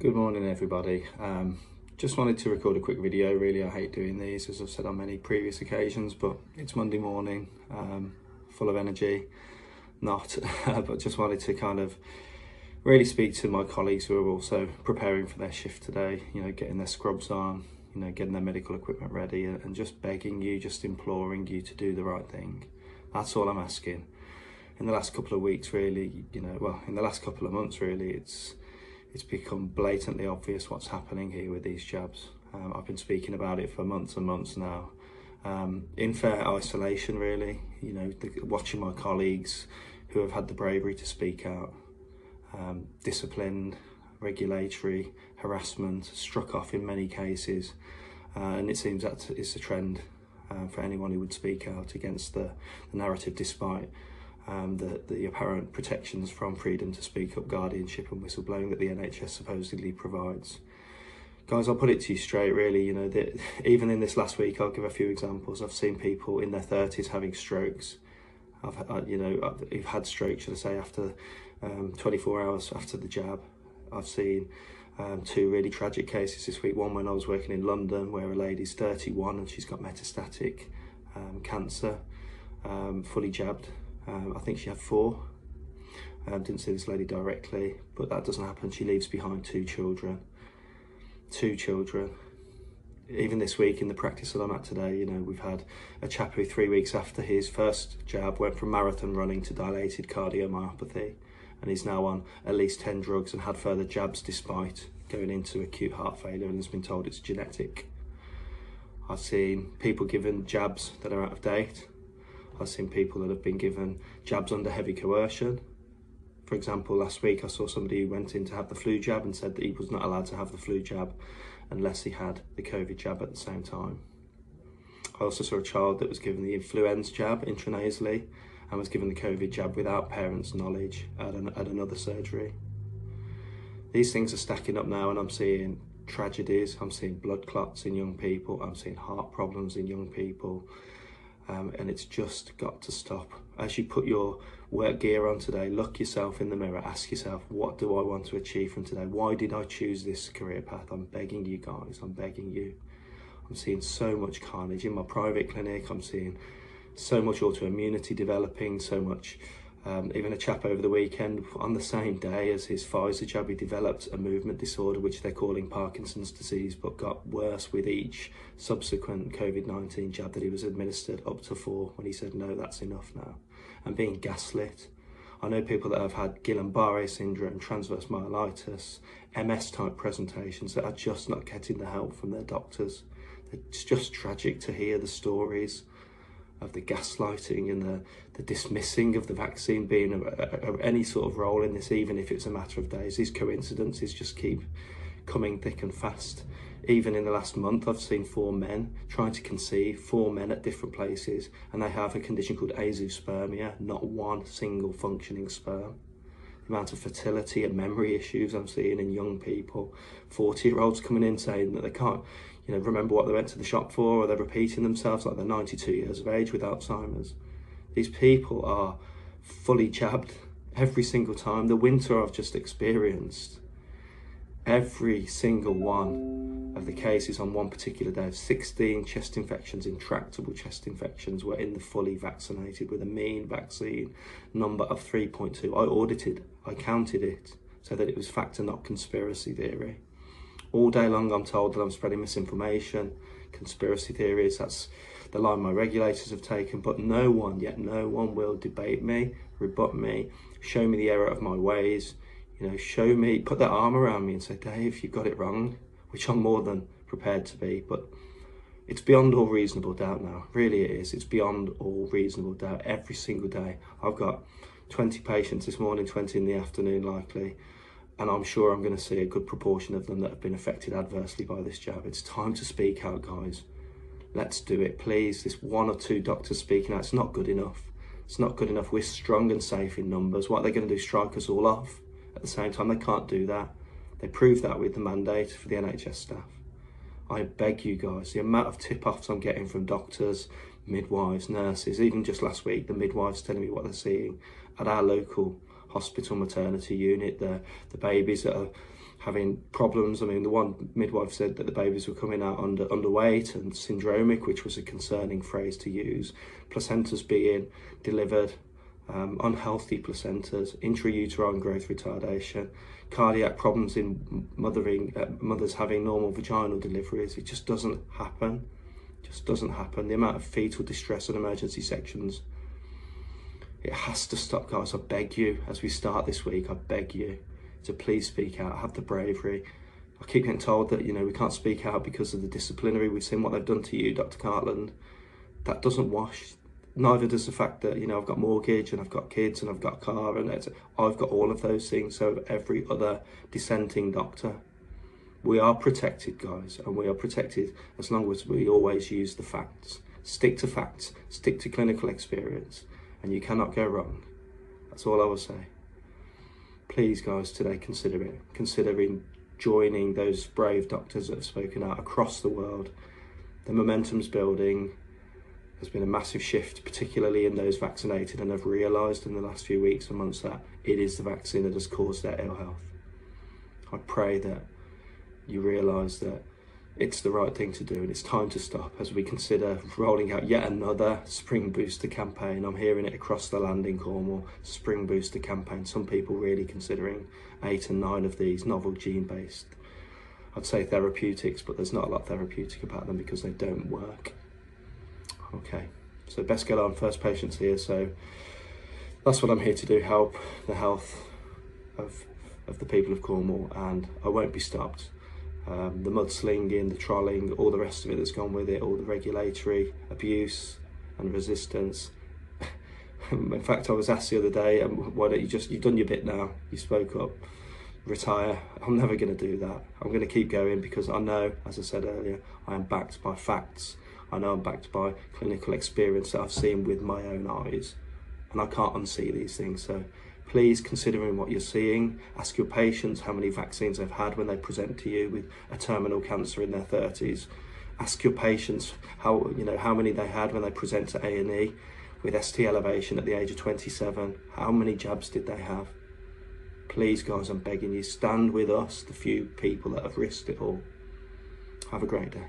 Good morning everybody. Um, just wanted to record a quick video really. I hate doing these as I've said on many previous occasions but it's Monday morning, um, full of energy, not, but just wanted to kind of really speak to my colleagues who are also preparing for their shift today, you know, getting their scrubs on, you know, getting their medical equipment ready and just begging you, just imploring you to do the right thing. That's all I'm asking. In the last couple of weeks really, you know, well, in the last couple of months really, it's it's become blatantly obvious what's happening here with these jabs. Um, I've been speaking about it for months and months now. Um, in fair isolation, really, you know, the, watching my colleagues who have had the bravery to speak out, um, disciplined, regulatory, harassment, struck off in many cases. Uh, and it seems that is a trend uh, for anyone who would speak out against the, the narrative despite um, the, the apparent protections from freedom to speak up, guardianship and whistleblowing that the NHS supposedly provides. Guys, I'll put it to you straight, really, you know, that even in this last week, I'll give a few examples. I've seen people in their 30s having strokes. I've, you know, I've had strokes, should I say, after um, 24 hours after the jab. I've seen um, two really tragic cases this week. One when I was working in London, where a lady's 31 and she's got metastatic um, cancer, um, fully jabbed, um, I think she had four. Um, didn't see this lady directly, but that doesn't happen. She leaves behind two children. Two children. Even this week in the practice that I'm at today, you know, we've had a chap who three weeks after his first jab went from marathon running to dilated cardiomyopathy and he's now on at least 10 drugs and had further jabs despite going into acute heart failure and has been told it's genetic. I've seen people given jabs that are out of date I've seen people that have been given jabs under heavy coercion. For example, last week I saw somebody who went in to have the flu jab and said that he was not allowed to have the flu jab unless he had the COVID jab at the same time. I also saw a child that was given the influenza jab intranasally and was given the COVID jab without parents' knowledge at, an, at another surgery. These things are stacking up now and I'm seeing tragedies, I'm seeing blood clots in young people, I'm seeing heart problems in young people, um, and it's just got to stop. As you put your work gear on today, look yourself in the mirror, ask yourself, what do I want to achieve from today? Why did I choose this career path? I'm begging you guys, I'm begging you. I'm seeing so much carnage in my private clinic, I'm seeing so much autoimmunity developing, so much um, even a chap over the weekend, on the same day as his Pfizer jab, he developed a movement disorder, which they're calling Parkinson's disease, but got worse with each subsequent COVID-19 jab that he was administered up to four when he said, no, that's enough now. And being gaslit. I know people that have had Guillain-Barre syndrome, transverse myelitis, MS type presentations that are just not getting the help from their doctors. It's just tragic to hear the stories of the gaslighting and the, the dismissing of the vaccine being of any sort of role in this, even if it's a matter of days. These coincidences just keep coming thick and fast. Even in the last month, I've seen four men trying to conceive, four men at different places, and they have a condition called azoospermia, not one single functioning sperm. Amount of fertility and memory issues I'm seeing in young people, 40 year olds coming in saying that they can't, you know, remember what they went to the shop for, or they're repeating themselves like they're 92 years of age with Alzheimer's. These people are fully jabbed every single time. The winter I've just experienced, every single one of the cases on one particular day of 16 chest infections, intractable chest infections, were in the fully vaccinated with a mean vaccine number of 3.2. I audited, I counted it so that it was fact and not conspiracy theory. All day long, I'm told that I'm spreading misinformation, conspiracy theories. That's the line my regulators have taken. But no one, yet no one will debate me, rebut me, show me the error of my ways. You know, show me, put their arm around me and say, Dave, you got it wrong, which I'm more than prepared to be. But it's beyond all reasonable doubt now. Really, it is. It's beyond all reasonable doubt every single day. I've got 20 patients this morning, 20 in the afternoon, likely and I'm sure I'm going to see a good proportion of them that have been affected adversely by this jab. It's time to speak out, guys. Let's do it, please. This one or two doctors speaking out, it's not good enough. It's not good enough. We're strong and safe in numbers. What are they going to do, strike us all off? At the same time, they can't do that. They proved that with the mandate for the NHS staff. I beg you guys, the amount of tip-offs I'm getting from doctors, midwives, nurses, even just last week, the midwives telling me what they're seeing at our local hospital maternity unit, the, the babies that are having problems. I mean, the one midwife said that the babies were coming out under underweight and syndromic, which was a concerning phrase to use. Placentas being delivered, um, unhealthy placentas, intrauterine growth retardation, cardiac problems in mothering, uh, mothers having normal vaginal deliveries. It just doesn't happen. Just doesn't happen. The amount of fetal distress in emergency sections. It has to stop, guys. I beg you, as we start this week, I beg you to please speak out, have the bravery. I keep getting told that, you know, we can't speak out because of the disciplinary. We've seen what they've done to you, Dr. Cartland. That doesn't wash. Neither does the fact that, you know, I've got mortgage and I've got kids and I've got a car and I've got all of those things. So every other dissenting doctor. We are protected, guys, and we are protected as long as we always use the facts. Stick to facts, stick to clinical experience, and you cannot go wrong. That's all I will say. Please guys today consider it. Considering joining those brave doctors that have spoken out across the world. The momentum's building. There's been a massive shift particularly in those vaccinated and have realized in the last few weeks and months that it is the vaccine that has caused their ill health. I pray that you realize that it's the right thing to do and it's time to stop as we consider rolling out yet another spring booster campaign. I'm hearing it across the land in cornwall spring booster campaign. Some people really considering eight and nine of these novel gene based i'd say therapeutics but there's not a lot therapeutic about them because they don't work. Okay so best get on first patients here so that's what i'm here to do help the health of of the people of cornwall and i won't be stopped um, the mudslinging, the trolling, all the rest of it that's gone with it, all the regulatory abuse and resistance. In fact, I was asked the other day, um, why don't you just, you've done your bit now, you spoke up, retire. I'm never going to do that. I'm going to keep going because I know, as I said earlier, I am backed by facts. I know I'm backed by clinical experience that I've seen with my own eyes. And I can't unsee these things. So please considering what you're seeing. Ask your patients how many vaccines they've had when they present to you with a terminal cancer in their 30s ask your patients how you know how many they had when they present to A&E with ST elevation at the age of 27 how many jabs did they have? Please guys I'm begging you stand with us the few people that have risked it all. Have a great day